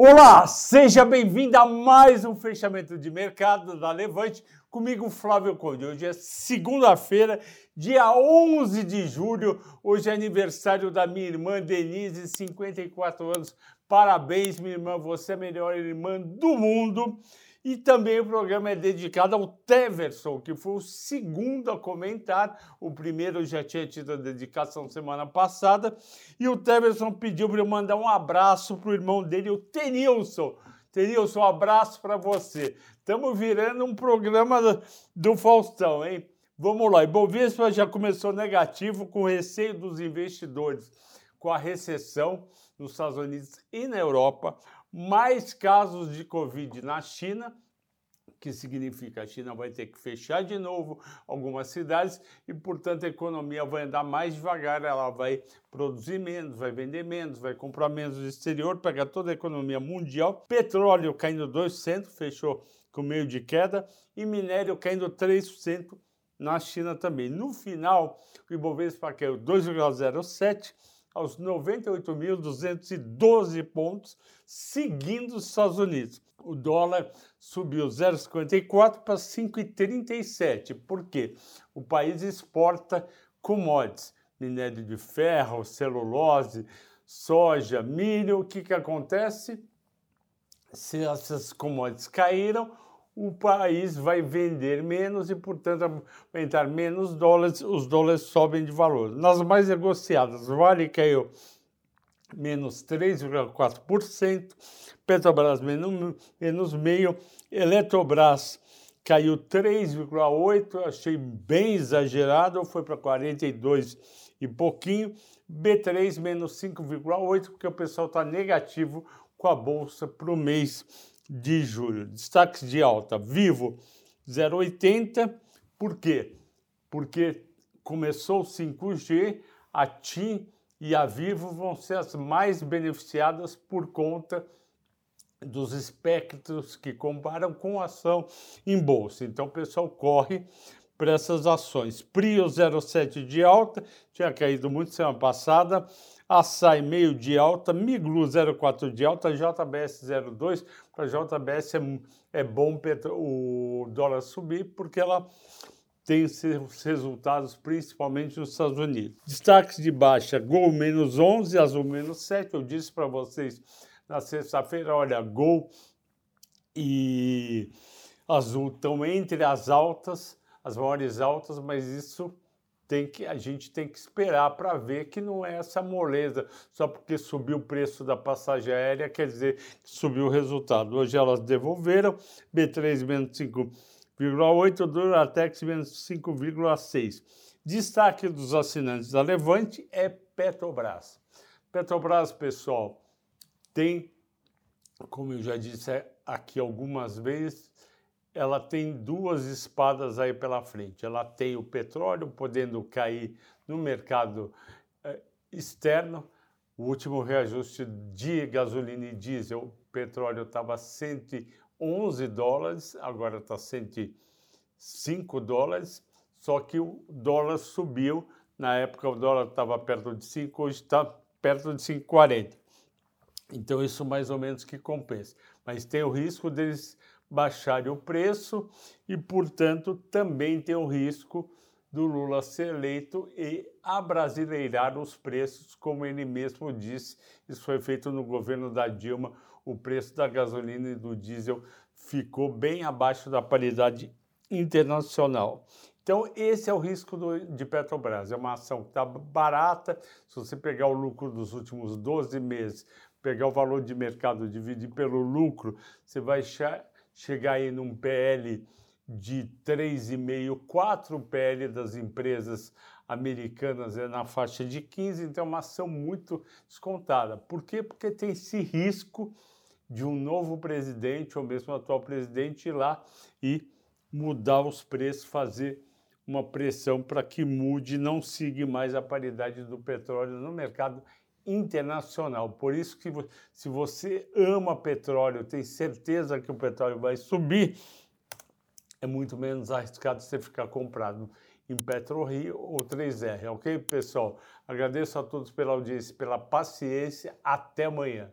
Olá, seja bem-vindo a mais um fechamento de mercado da Levante, comigo Flávio Conde. Hoje é segunda-feira, dia 11 de julho, hoje é aniversário da minha irmã Denise, 54 anos. Parabéns, minha irmã, você é a melhor irmã do mundo. E também o programa é dedicado ao Teverson, que foi o segundo a comentar. O primeiro já tinha tido a dedicação semana passada. E o Teverson pediu para eu mandar um abraço para o irmão dele, o Tenilson. Tenilson, um abraço para você. Estamos virando um programa do, Faustão, hein? Vamos lá. Ibovespa já começou negativo com receio dos investidores com a recessão nos Estados Unidos e na Europa mais casos de Covid na China, que significa a China vai ter que fechar de novo algumas cidades e, portanto, a economia vai andar mais devagar, ela vai produzir menos, vai vender menos, vai comprar menos do exterior, pegar toda a economia mundial. Petróleo caindo 2%, fechou com meio de queda, e minério caindo 3% na China também. No final, o Ibovespa caiu 2,07%, aos 98.212 pontos, seguindo os Estados Unidos. O dólar subiu 0,54 para 5,37. Por quê? O país exporta commodities, minério de ferro, celulose, soja, milho. O que, que acontece? Se essas commodities caíram, o país vai vender menos e, portanto, vai entrar menos dólares, os dólares sobem de valor. Nas mais negociadas, Vale caiu menos 3,4%, Petrobras menos, menos meio, Eletrobras caiu 3,8%, achei bem exagerado, foi para 42 e pouquinho, B3 menos 5,8%, porque o pessoal está negativo com a bolsa para o mês de julho. Destaques de alta: Vivo 0,80. Por quê? Porque começou o 5G, a TIM e a Vivo vão ser as mais beneficiadas por conta dos espectros que comparam com ação em bolsa. Então o pessoal corre para essas ações. Prio 0,7 de alta, tinha caído muito semana passada. Açaí meio de alta, Miglu 0,4 de alta, JBS 0,2. Para JBS é, é bom o dólar subir porque ela tem seus resultados principalmente nos Estados Unidos. Destaques de baixa, Gol menos 11, Azul menos 7. Eu disse para vocês na sexta-feira, olha, Gol e Azul estão entre as altas, as maiores altas, mas isso tem que, a gente tem que esperar para ver que não é essa moleza, só porque subiu o preço da passagem aérea, quer dizer que subiu o resultado. Hoje elas devolveram, B3 menos 5,8, Duratex menos 5,6. Destaque dos assinantes da Levante é Petrobras. Petrobras, pessoal, tem, como eu já disse aqui algumas vezes, ela tem duas espadas aí pela frente. Ela tem o petróleo podendo cair no mercado eh, externo. O último reajuste de gasolina e diesel, o petróleo estava 111 dólares, agora está 105 dólares, só que o dólar subiu. Na época o dólar estava perto de 5, hoje está perto de 5,40. Então isso mais ou menos que compensa. Mas tem o risco deles baixarem o preço e, portanto, também tem o risco do Lula ser eleito e abrasileirar os preços, como ele mesmo disse. Isso foi feito no governo da Dilma. O preço da gasolina e do diesel ficou bem abaixo da paridade internacional. Então, esse é o risco do, de Petrobras. É uma ação que está barata. Se você pegar o lucro dos últimos 12 meses, pegar o valor de mercado, dividir pelo lucro, você vai chegar aí num PL de 3,5, 4 PL das empresas americanas é na faixa de 15, então é uma ação muito descontada. Por quê? Porque tem esse risco de um novo presidente ou mesmo atual presidente ir lá e mudar os preços, fazer uma pressão para que mude, não siga mais a paridade do petróleo no mercado internacional. Por isso que se você ama petróleo, tem certeza que o petróleo vai subir, é muito menos arriscado você ficar comprado em PetroRio ou 3R, ok, pessoal? Agradeço a todos pela audiência, pela paciência. Até amanhã.